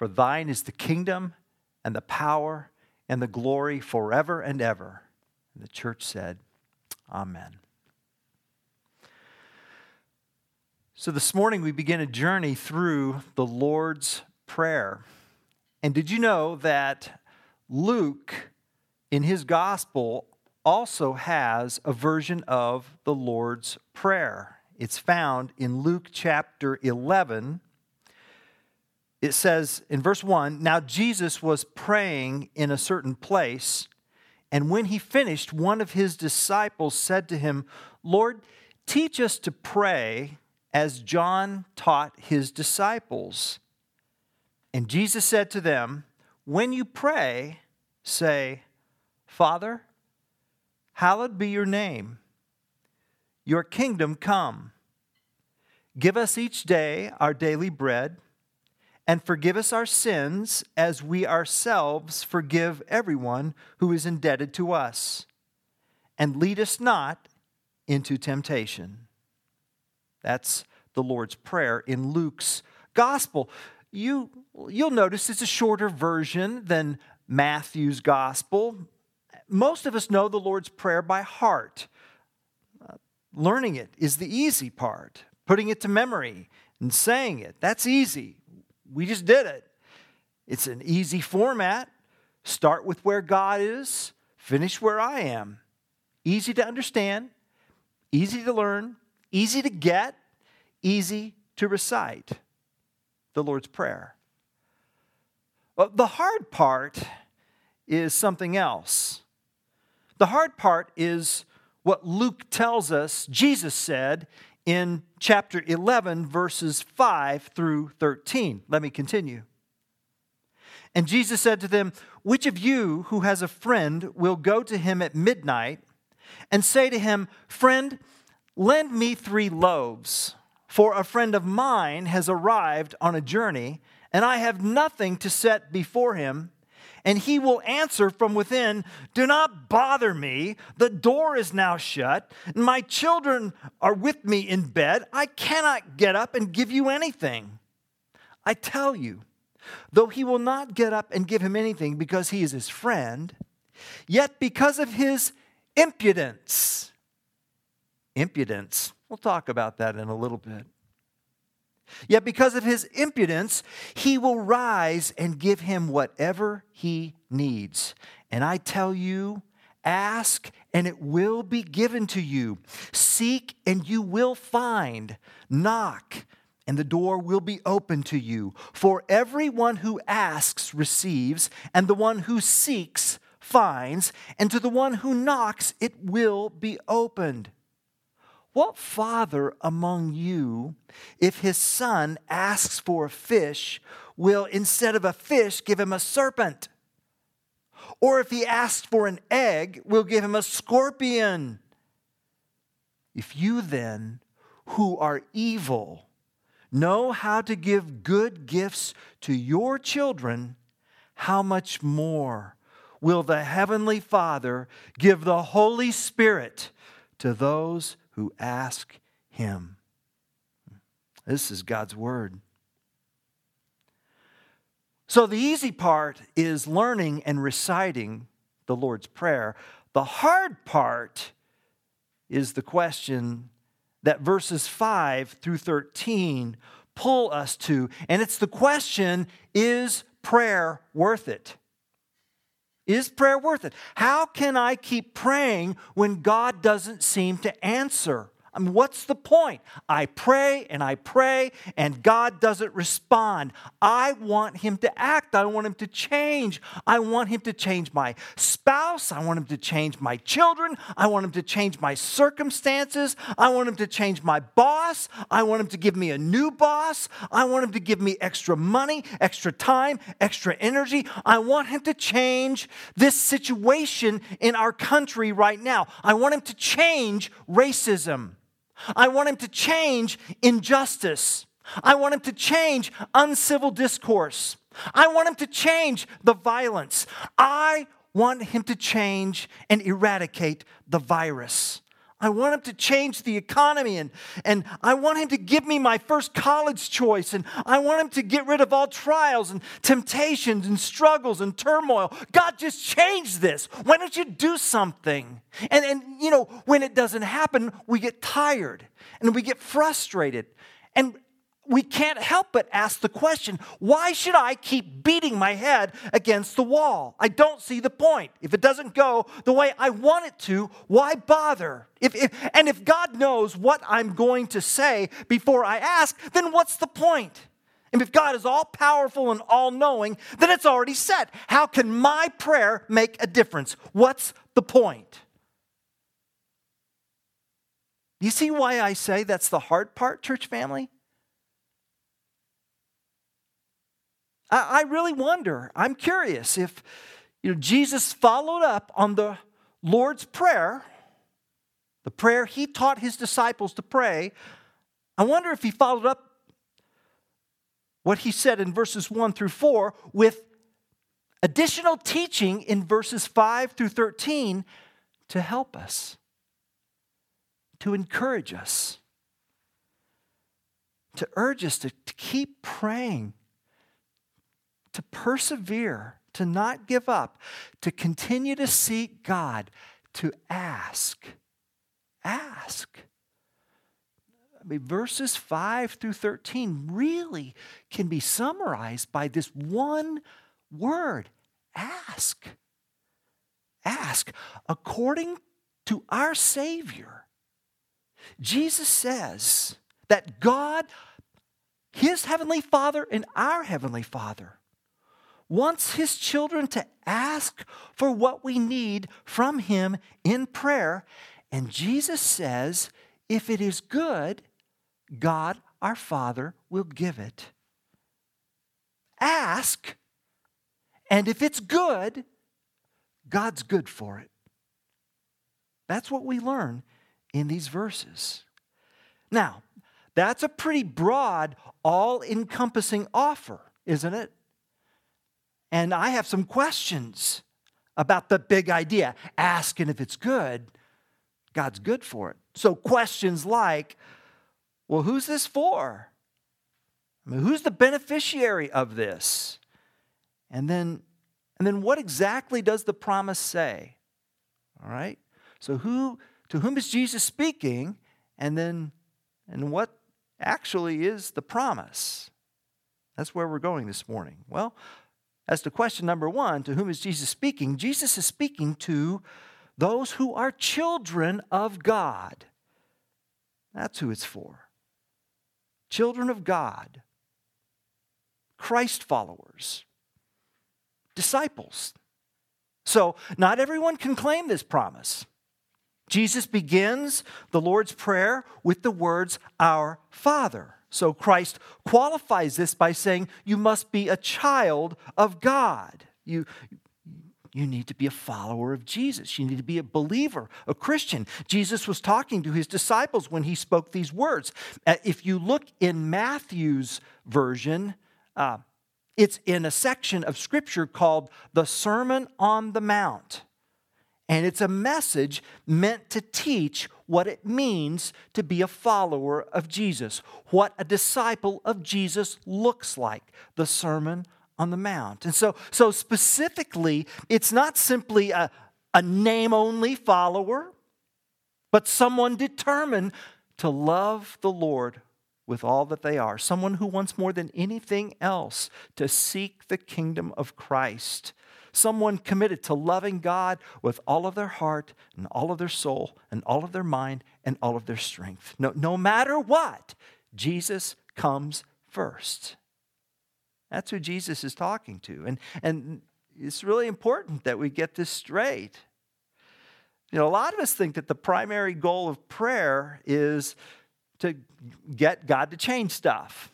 For thine is the kingdom and the power and the glory forever and ever. And the church said, Amen. So this morning we begin a journey through the Lord's Prayer. And did you know that Luke, in his gospel, also has a version of the Lord's Prayer? It's found in Luke chapter 11 it says in verse 1 Now Jesus was praying in a certain place, and when he finished, one of his disciples said to him, Lord, teach us to pray as John taught his disciples. And Jesus said to them, When you pray, say, Father, hallowed be your name, your kingdom come. Give us each day our daily bread and forgive us our sins as we ourselves forgive everyone who is indebted to us. And lead us not into temptation. That's the Lord's Prayer in Luke's Gospel. You, you'll notice it's a shorter version than Matthew's Gospel. Most of us know the Lord's Prayer by heart. Learning it is the easy part. Putting it to memory and saying it, that's easy. We just did it. It's an easy format. Start with where God is, finish where I am. Easy to understand, easy to learn, easy to get, easy to recite. The Lord's Prayer. But the hard part is something else. The hard part is what Luke tells us Jesus said in chapter 11, verses 5 through 13. Let me continue. And Jesus said to them, Which of you who has a friend will go to him at midnight and say to him, Friend, lend me three loaves, for a friend of mine has arrived on a journey, and I have nothing to set before him? And he will answer from within Do not bother me. The door is now shut. My children are with me in bed. I cannot get up and give you anything. I tell you, though he will not get up and give him anything because he is his friend, yet because of his impudence, impudence, we'll talk about that in a little bit Yet because of his impudence, he will rise and give him whatever he needs. And I tell you, ask and it will be given to you. Seek and you will find. Knock and the door will be open to you. For everyone who asks receives, and the one who seeks finds, and to the one who knocks it will be opened. What father among you, if his son asks for a fish, will instead of a fish give him a serpent? Or if he asks for an egg, will give him a scorpion? If you then, who are evil, know how to give good gifts to your children, how much more will the Heavenly Father give the Holy Spirit to those who ask him. This is God's word. So, the easy part is learning and reciting the Lord's Prayer. The hard part is the question that verses 5 through 13 pull us to. And it's the question is prayer worth it? Is prayer worth it? How can I keep praying when God doesn't seem to answer? I mean, what's the point? I pray and I pray and God doesn't respond. I want Him to act. I want Him to change. I want Him to change my spouse. I want Him to change my children. I want Him to change my circumstances. I want Him to change my boss. I want Him to give me a new boss. I want Him to give me extra money, extra time, extra energy. I want Him to change this situation in our country right now. I want Him to change racism. I want him to change injustice. I want him to change uncivil discourse. I want him to change the violence. I want him to change and eradicate the virus. I want him to change the economy and, and I want him to give me my first college choice and I want him to get rid of all trials and temptations and struggles and turmoil. God, just change this. Why don't you do something? And, and you know, when it doesn't happen, we get tired and we get frustrated. And we can't help but ask the question why should I keep beating my head against the wall? I don't see the point. If it doesn't go the way I want it to, why bother? If, if, and if God knows what I'm going to say before I ask, then what's the point? And if God is all powerful and all knowing, then it's already set. How can my prayer make a difference? What's the point? You see why I say that's the hard part, church family? I, I really wonder, I'm curious if you know, Jesus followed up on the Lord's Prayer, the prayer he taught his disciples to pray. I wonder if he followed up what he said in verses 1 through 4 with additional teaching in verses 5 through 13 to help us, to encourage us, to urge us to, to keep praying to persevere, to not give up, to continue to seek God, to ask. Ask. I mean, verses 5 through 13 really can be summarized by this one word ask. Ask. According to our Savior, Jesus says that God, His Heavenly Father, and our Heavenly Father wants his children to ask for what we need from him in prayer. And Jesus says, if it is good, God our Father will give it. Ask, and if it's good, God's good for it. That's what we learn in these verses. Now, that's a pretty broad, all encompassing offer, isn't it? And I have some questions about the big idea. Ask, and if it's good, God's good for it. So, questions like, well, who's this for? I mean, who's the beneficiary of this? And then, and then what exactly does the promise say? All right? So who to whom is Jesus speaking? And then and what actually is the promise? That's where we're going this morning. Well, as to question number one, to whom is Jesus speaking? Jesus is speaking to those who are children of God. That's who it's for. Children of God, Christ followers, disciples. So, not everyone can claim this promise. Jesus begins the Lord's Prayer with the words, Our Father. So Christ qualifies this by saying, You must be a child of God. You, you need to be a follower of Jesus. You need to be a believer, a Christian. Jesus was talking to his disciples when he spoke these words. Uh, if you look in Matthew's version, uh, it's in a section of scripture called the Sermon on the Mount. And it's a message meant to teach what it means to be a follower of Jesus, what a disciple of Jesus looks like, the Sermon on the Mount. And so, so specifically, it's not simply a, a name only follower, but someone determined to love the Lord with all that they are, someone who wants more than anything else to seek the kingdom of Christ, someone committed to loving God with all of their heart and all of their soul and all of their mind and all of their strength. No, no matter what, Jesus comes first. That's who Jesus is talking to. And, and it's really important that we get this straight. You know, a lot of us think that the primary goal of prayer is to get God to change stuff.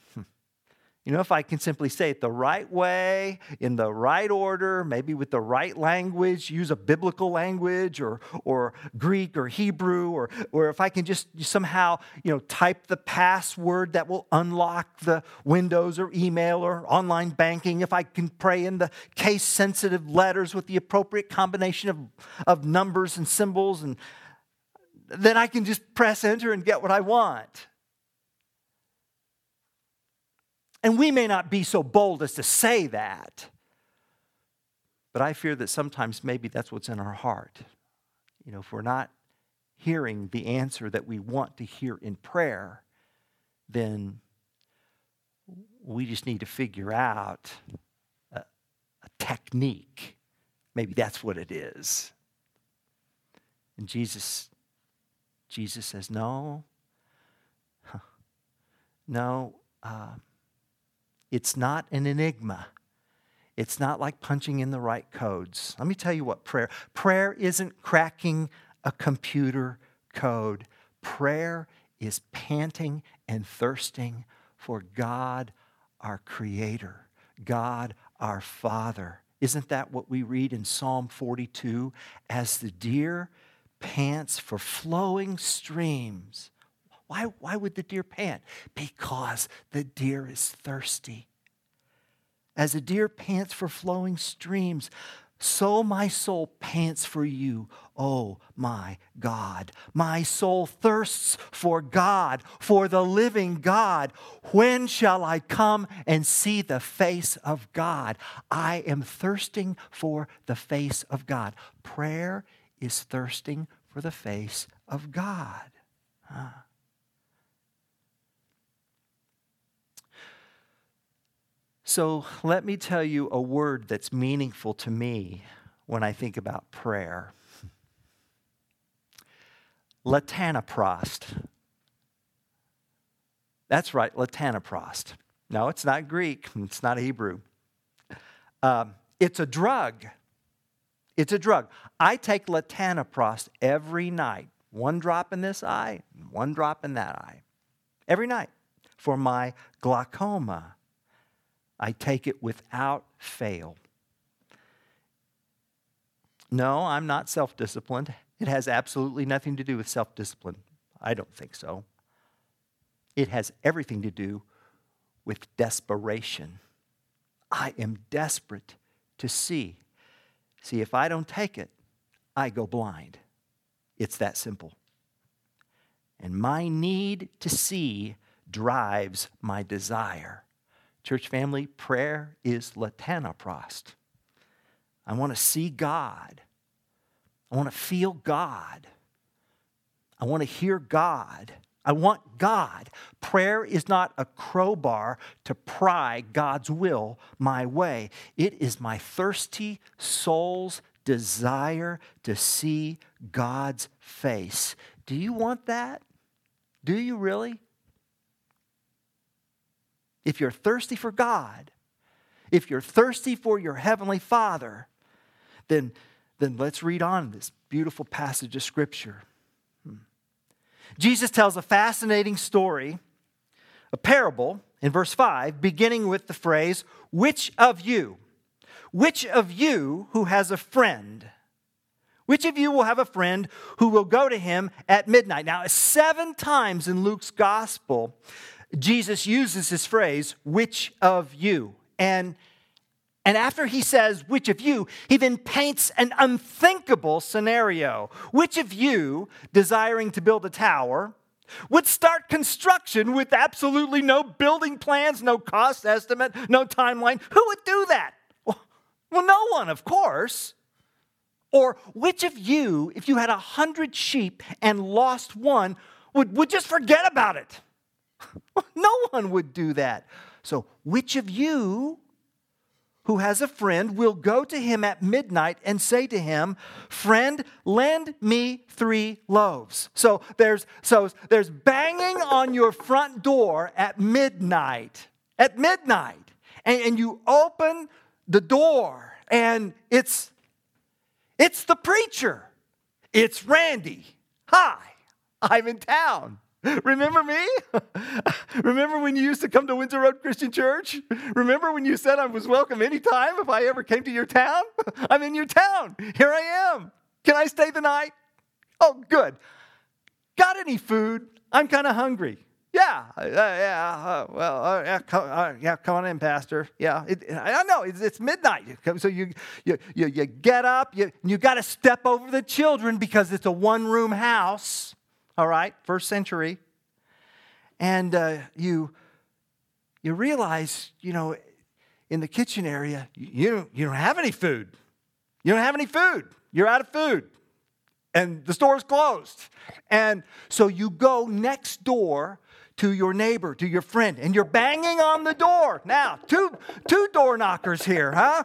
You know, if I can simply say it the right way, in the right order, maybe with the right language, use a biblical language or, or Greek or Hebrew, or, or if I can just somehow, you know, type the password that will unlock the Windows or email or online banking, if I can pray in the case sensitive letters with the appropriate combination of, of numbers and symbols, and then I can just press enter and get what I want. And we may not be so bold as to say that, but I fear that sometimes maybe that's what's in our heart. You know, if we're not hearing the answer that we want to hear in prayer, then we just need to figure out a, a technique. Maybe that's what it is. And Jesus, Jesus says, no, no. Uh, it's not an enigma. It's not like punching in the right codes. Let me tell you what prayer prayer isn't cracking a computer code. Prayer is panting and thirsting for God our creator, God our father. Isn't that what we read in Psalm 42 as the deer pants for flowing streams? Why, why would the deer pant? Because the deer is thirsty. As a deer pants for flowing streams, so my soul pants for you, oh my God. My soul thirsts for God, for the living God. When shall I come and see the face of God? I am thirsting for the face of God. Prayer is thirsting for the face of God. Huh. So let me tell you a word that's meaningful to me when I think about prayer. Latanoprost. That's right, latanoprost. No, it's not Greek, it's not Hebrew. Um, it's a drug. It's a drug. I take latanoprost every night, one drop in this eye, one drop in that eye, every night for my glaucoma. I take it without fail. No, I'm not self disciplined. It has absolutely nothing to do with self discipline. I don't think so. It has everything to do with desperation. I am desperate to see. See, if I don't take it, I go blind. It's that simple. And my need to see drives my desire. Church family, prayer is latanoprost. I want to see God. I want to feel God. I want to hear God. I want God. Prayer is not a crowbar to pry God's will my way. It is my thirsty soul's desire to see God's face. Do you want that? Do you really? If you're thirsty for God, if you're thirsty for your Heavenly Father, then, then let's read on this beautiful passage of Scripture. Hmm. Jesus tells a fascinating story, a parable in verse 5, beginning with the phrase, Which of you, which of you who has a friend, which of you will have a friend who will go to him at midnight? Now, seven times in Luke's gospel, Jesus uses this phrase, which of you? And, and after he says, which of you, he then paints an unthinkable scenario. Which of you, desiring to build a tower, would start construction with absolutely no building plans, no cost estimate, no timeline? Who would do that? Well, no one, of course. Or which of you, if you had a hundred sheep and lost one, would, would just forget about it? no one would do that. So, which of you who has a friend will go to him at midnight and say to him, "Friend, lend me 3 loaves." So there's so there's banging on your front door at midnight. At midnight. And, and you open the door and it's it's the preacher. It's Randy. Hi, I'm in town. Remember me? Remember when you used to come to Windsor Road Christian Church? Remember when you said I was welcome anytime if I ever came to your town? I'm in your town. Here I am. Can I stay the night? Oh, good. Got any food? I'm kind of hungry. Yeah, uh, yeah, uh, well, uh, yeah, come, uh, yeah, come on in, Pastor. Yeah, it, I know it's, it's, midnight, so you you you, you get up, you you got to step over the children because it's a one-room house all right, first century. And uh, you, you realize, you know, in the kitchen area, you you don't have any food. You don't have any food. You're out of food. And the store's closed. And so you go next door to your neighbor, to your friend, and you're banging on the door. Now, two, two door knockers here, huh?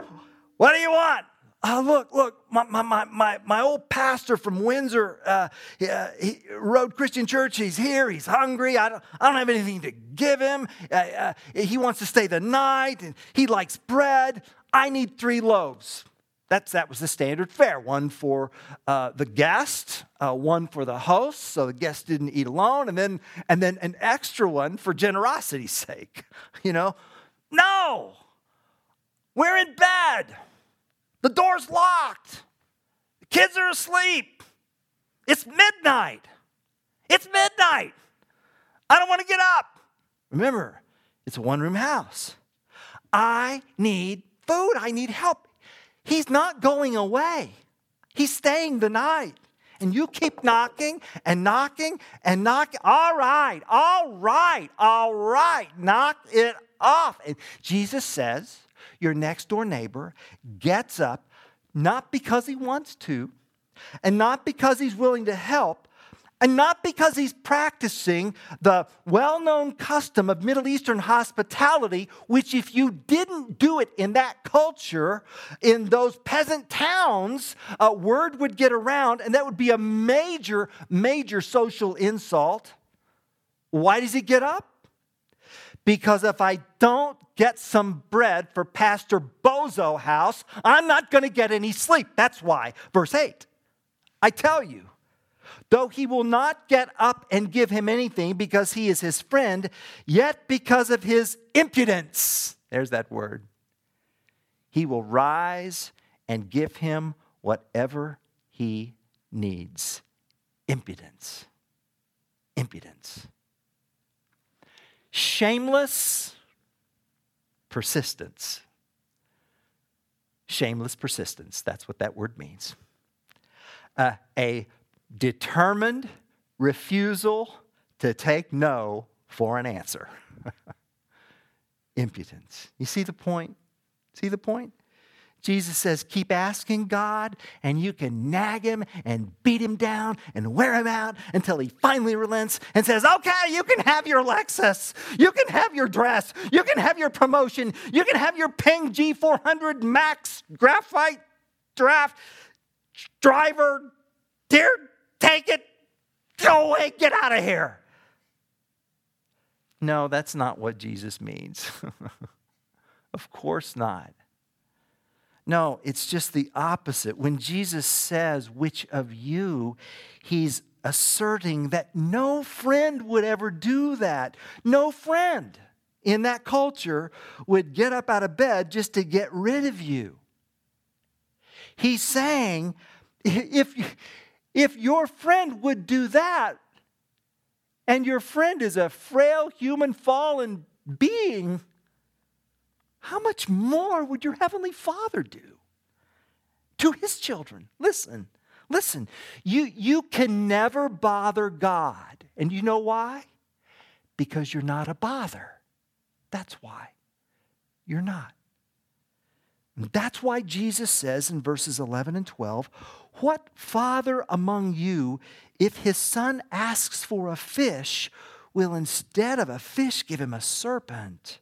What do you want? Oh, look, look, my, my, my, my old pastor from Windsor uh, he, uh, he, Road Christian Church, he's here, he's hungry. I don't, I don't have anything to give him. Uh, uh, he wants to stay the night, and he likes bread. I need three loaves. That's, that was the standard fare one for uh, the guest, uh, one for the host, so the guest didn't eat alone, and then, and then an extra one for generosity's sake. You know, no, we're in bed. The door's locked. The kids are asleep. It's midnight. It's midnight. I don't want to get up. Remember, it's a one room house. I need food. I need help. He's not going away, he's staying the night. And you keep knocking and knocking and knocking. All right, all right, all right. Knock it off. And Jesus says, your next door neighbor gets up, not because he wants to, and not because he's willing to help, and not because he's practicing the well known custom of Middle Eastern hospitality, which, if you didn't do it in that culture, in those peasant towns, a word would get around, and that would be a major, major social insult. Why does he get up? Because if I don't get some bread for Pastor Bozo house, I'm not going to get any sleep. That's why. Verse 8. I tell you, though he will not get up and give him anything because he is his friend, yet because of his impudence, there's that word, he will rise and give him whatever he needs. Impudence. Impudence shameless persistence. Shameless persistence, that's what that word means. Uh, a determined refusal to take no for an answer. Impudence. You see the point? See the point? Jesus says, keep asking God, and you can nag him and beat him down and wear him out until he finally relents and says, okay, you can have your Lexus. You can have your dress. You can have your promotion. You can have your Ping G400 Max graphite draft driver. Dear, take it. Go away. Get out of here. No, that's not what Jesus means. of course not. No, it's just the opposite. When Jesus says, which of you, he's asserting that no friend would ever do that. No friend in that culture would get up out of bed just to get rid of you. He's saying, if, if your friend would do that, and your friend is a frail human fallen being, how much more would your heavenly Father do to his children? Listen, listen. You, you can never bother God. And you know why? Because you're not a bother. That's why. You're not. that's why Jesus says in verses 11 and 12, What father among you, if his son asks for a fish, will instead of a fish give him a serpent.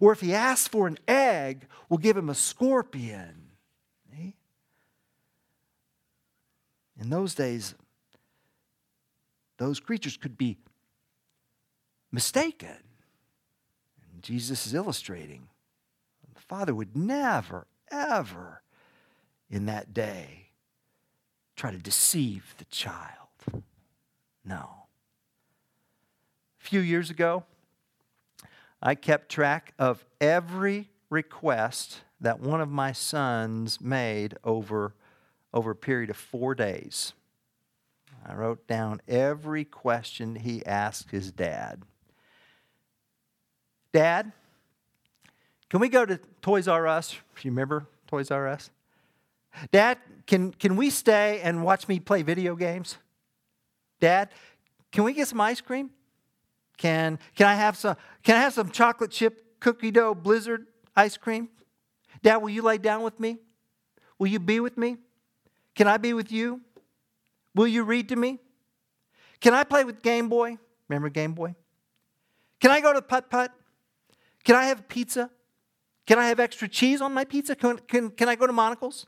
Or if he asks for an egg, we'll give him a scorpion. In those days, those creatures could be mistaken. And Jesus is illustrating. The Father would never, ever in that day try to deceive the child. No. A few years ago, I kept track of every request that one of my sons made over, over a period of four days. I wrote down every question he asked his dad. Dad, can we go to Toys R Us? You remember Toys R Us? Dad, can, can we stay and watch me play video games? Dad, can we get some ice cream? Can, can, I have some, can I have some chocolate chip cookie dough blizzard ice cream? Dad, will you lay down with me? Will you be with me? Can I be with you? Will you read to me? Can I play with Game Boy? Remember Game Boy? Can I go to Putt Putt? Can I have pizza? Can I have extra cheese on my pizza? Can, can, can I go to Monical's?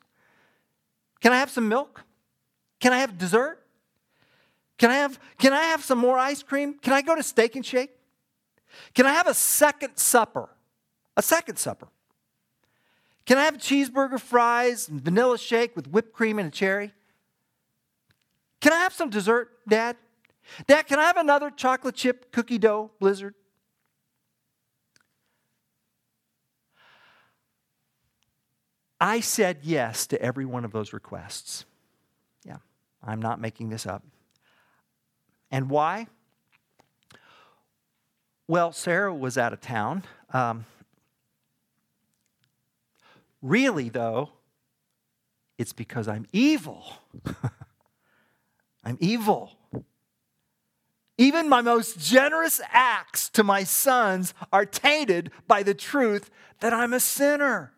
Can I have some milk? Can I have dessert? Can I have, can I have some more ice cream? Can I go to Steak and Shake? Can I have a second supper? A second supper. Can I have cheeseburger, fries, and vanilla shake with whipped cream and a cherry? Can I have some dessert, Dad? Dad, can I have another chocolate chip cookie dough blizzard? I said yes to every one of those requests. Yeah, I'm not making this up. And why? Well, Sarah was out of town. Um, really, though, it's because I'm evil. I'm evil. Even my most generous acts to my sons are tainted by the truth that I'm a sinner.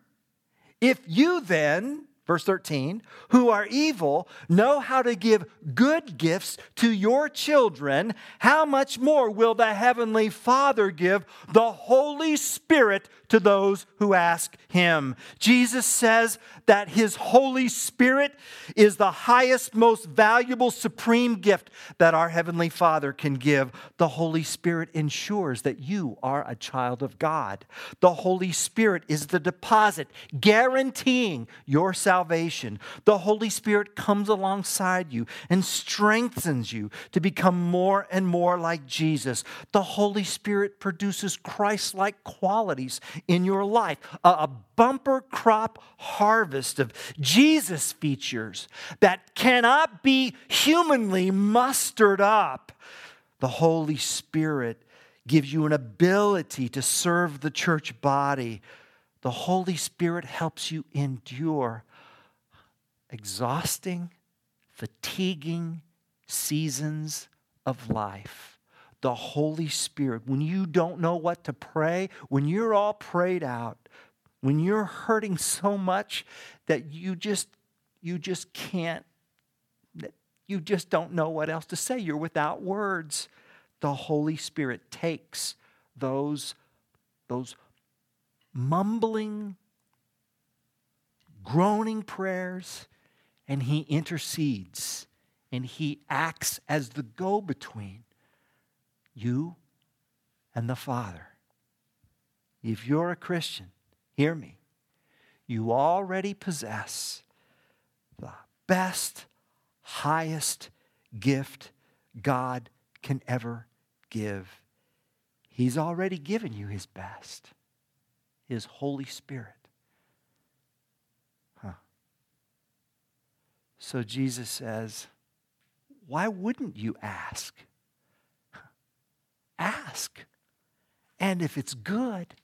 If you then, verse 13, who are evil, know how to give good gifts to your children, how much more will the Heavenly Father give the Holy Spirit to those who ask Him? Jesus says that His Holy Spirit is the highest, most valuable, supreme gift that our Heavenly Father can give. The Holy Spirit ensures that you are a child of God. The Holy Spirit is the deposit guaranteeing your salvation. The Holy Spirit comes alongside you and strengthens you to become more and more like Jesus. The Holy Spirit produces Christ like qualities in your life, a bumper crop harvest of Jesus features that cannot be humanly mustered up. The Holy Spirit gives you an ability to serve the church body. The Holy Spirit helps you endure exhausting, fatiguing seasons of life. The Holy Spirit, when you don't know what to pray, when you're all prayed out, when you're hurting so much that you just you just can't you just don't know what else to say you're without words the holy spirit takes those those mumbling groaning prayers and he intercedes and he acts as the go between you and the father if you're a christian Hear me. You already possess the best, highest gift God can ever give. He's already given you His best, His Holy Spirit. Huh. So Jesus says, Why wouldn't you ask? Ask. And if it's good,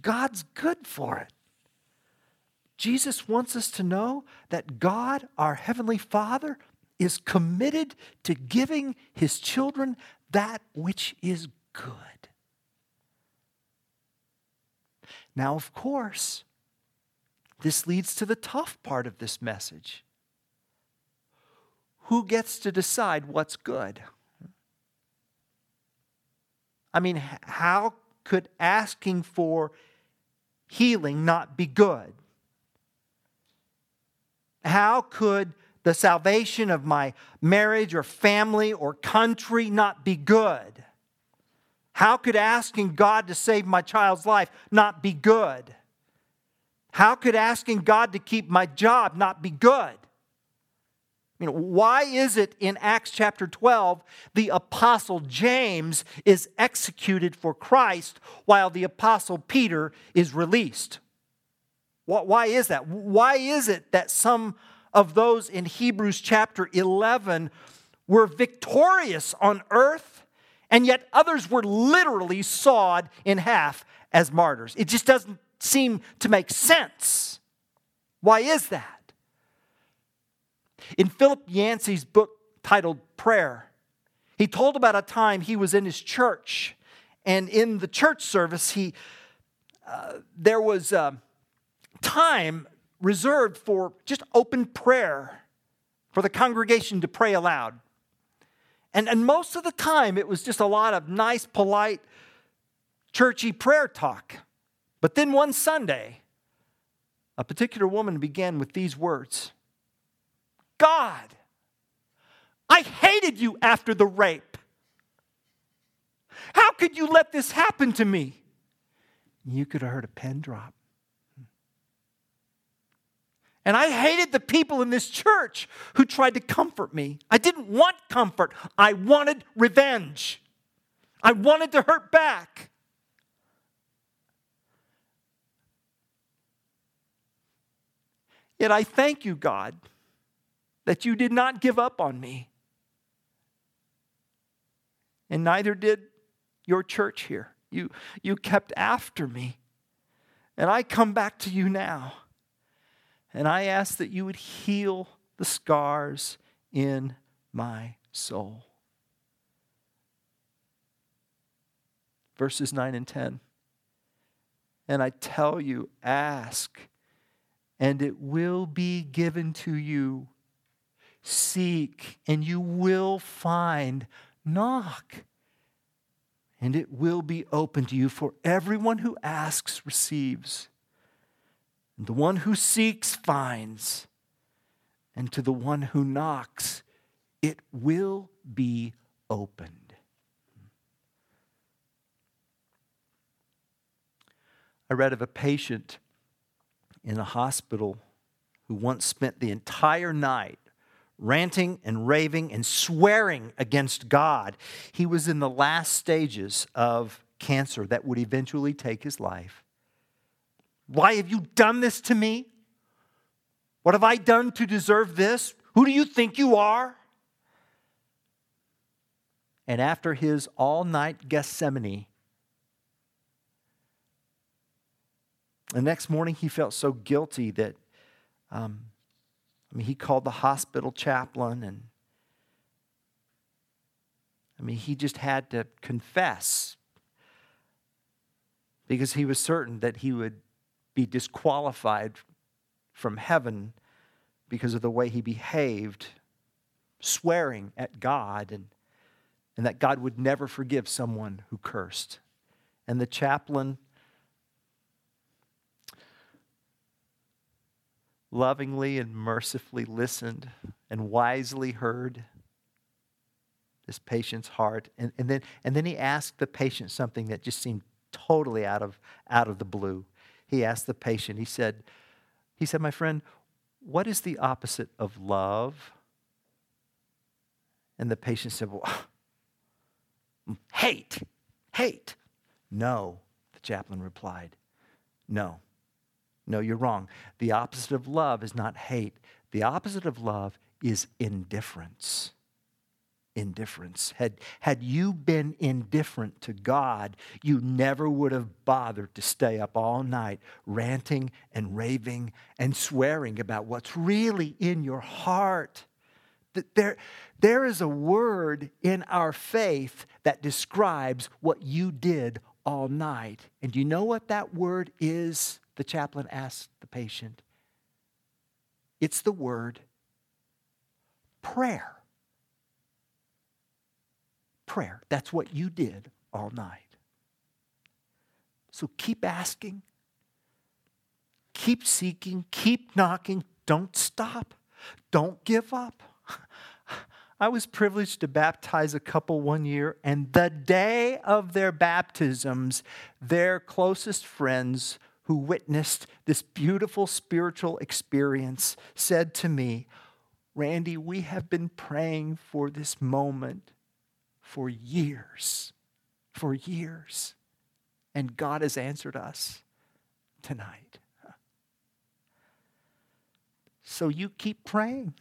God's good for it. Jesus wants us to know that God, our Heavenly Father, is committed to giving His children that which is good. Now, of course, this leads to the tough part of this message. Who gets to decide what's good? I mean, how could asking for healing not be good? How could the salvation of my marriage or family or country not be good? How could asking God to save my child's life not be good? How could asking God to keep my job not be good? You know, why is it in Acts chapter 12 the apostle James is executed for Christ while the apostle Peter is released? Why is that? Why is it that some of those in Hebrews chapter 11 were victorious on earth, and yet others were literally sawed in half as martyrs? It just doesn't seem to make sense. Why is that? In Philip Yancey's book titled Prayer, he told about a time he was in his church, and in the church service, he uh, there was uh, time reserved for just open prayer for the congregation to pray aloud. And, and most of the time, it was just a lot of nice, polite, churchy prayer talk. But then one Sunday, a particular woman began with these words God, I hated you after the rape. How could you let this happen to me? You could have heard a pen drop. And I hated the people in this church who tried to comfort me. I didn't want comfort, I wanted revenge. I wanted to hurt back. Yet I thank you, God, that you did not give up on me. And neither did your church here. You, you kept after me. And I come back to you now. And I ask that you would heal the scars in my soul. Verses 9 and 10. And I tell you, ask, and it will be given to you. Seek, and you will find. Knock, and it will be open to you. For everyone who asks receives and the one who seeks finds, and to the one who knocks, it will be opened. I read of a patient in a hospital who once spent the entire night ranting and raving and swearing against God. He was in the last stages of cancer that would eventually take his life. Why have you done this to me? What have I done to deserve this? Who do you think you are? And after his all night Gethsemane, the next morning he felt so guilty that um, I mean, he called the hospital chaplain and I mean, he just had to confess because he was certain that he would be disqualified from heaven because of the way he behaved, swearing at God and, and that God would never forgive someone who cursed. And the chaplain lovingly and mercifully listened and wisely heard this patient's heart. And, and, then, and then he asked the patient something that just seemed totally out of, out of the blue he asked the patient, he said, he said, my friend, what is the opposite of love? And the patient said, well, hate, hate. No, the chaplain replied, no, no, you're wrong. The opposite of love is not hate. The opposite of love is indifference indifference. Had, had you been indifferent to God, you never would have bothered to stay up all night ranting and raving and swearing about what's really in your heart. There, there is a word in our faith that describes what you did all night. And you know what that word is? The chaplain asked the patient. It's the word prayer prayer. That's what you did all night. So keep asking, keep seeking, keep knocking. Don't stop, don't give up. I was privileged to baptize a couple one year, and the day of their baptisms, their closest friends who witnessed this beautiful spiritual experience said to me, Randy, we have been praying for this moment for years, for years, and God has answered us tonight. So you keep praying.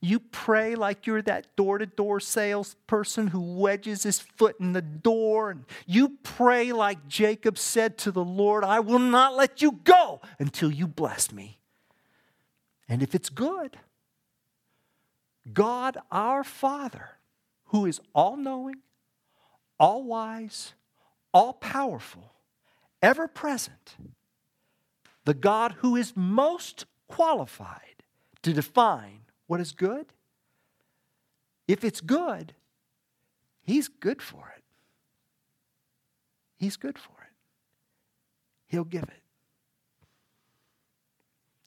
You pray like you're that door to door salesperson who wedges his foot in the door. And you pray like Jacob said to the Lord, I will not let you go until you bless me. And if it's good, God our Father, who is all knowing, all wise, all powerful, ever present, the God who is most qualified to define what is good? If it's good, He's good for it. He's good for it. He'll give it.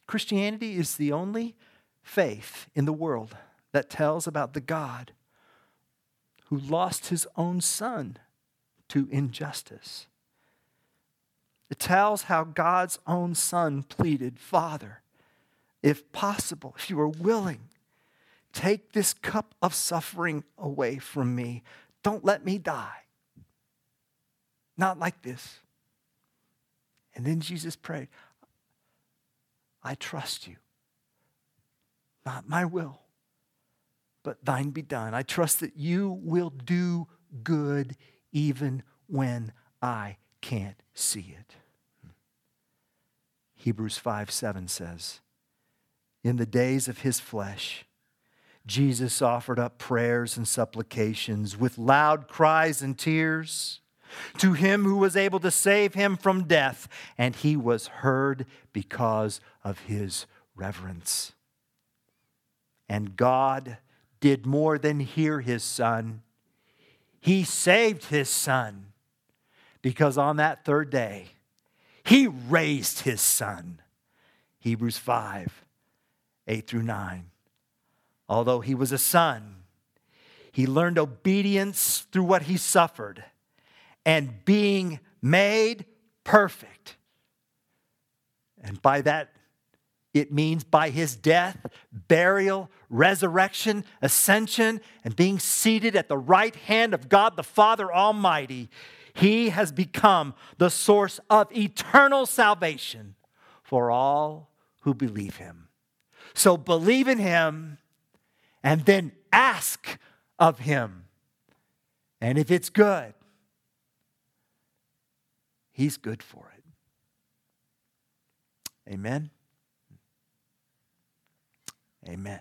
Christianity is the only faith in the world that tells about the God who lost his own son to injustice. It tells how God's own son pleaded, Father, if possible, if you are willing, Take this cup of suffering away from me. Don't let me die. Not like this. And then Jesus prayed, I trust you. Not my will, but thine be done. I trust that you will do good even when I can't see it. Hebrews 5 7 says, In the days of his flesh, Jesus offered up prayers and supplications with loud cries and tears to him who was able to save him from death, and he was heard because of his reverence. And God did more than hear his son, he saved his son because on that third day, he raised his son. Hebrews 5 8 through 9 although he was a son. He learned obedience through what he suffered and being made perfect. And by that, it means by his death, burial, resurrection, ascension, and being seated at the right hand of God the Father Almighty, he has become the source of eternal salvation for all who believe him. So believe in him and then ask of him. And if it's good, he's good for it. Amen. Amen.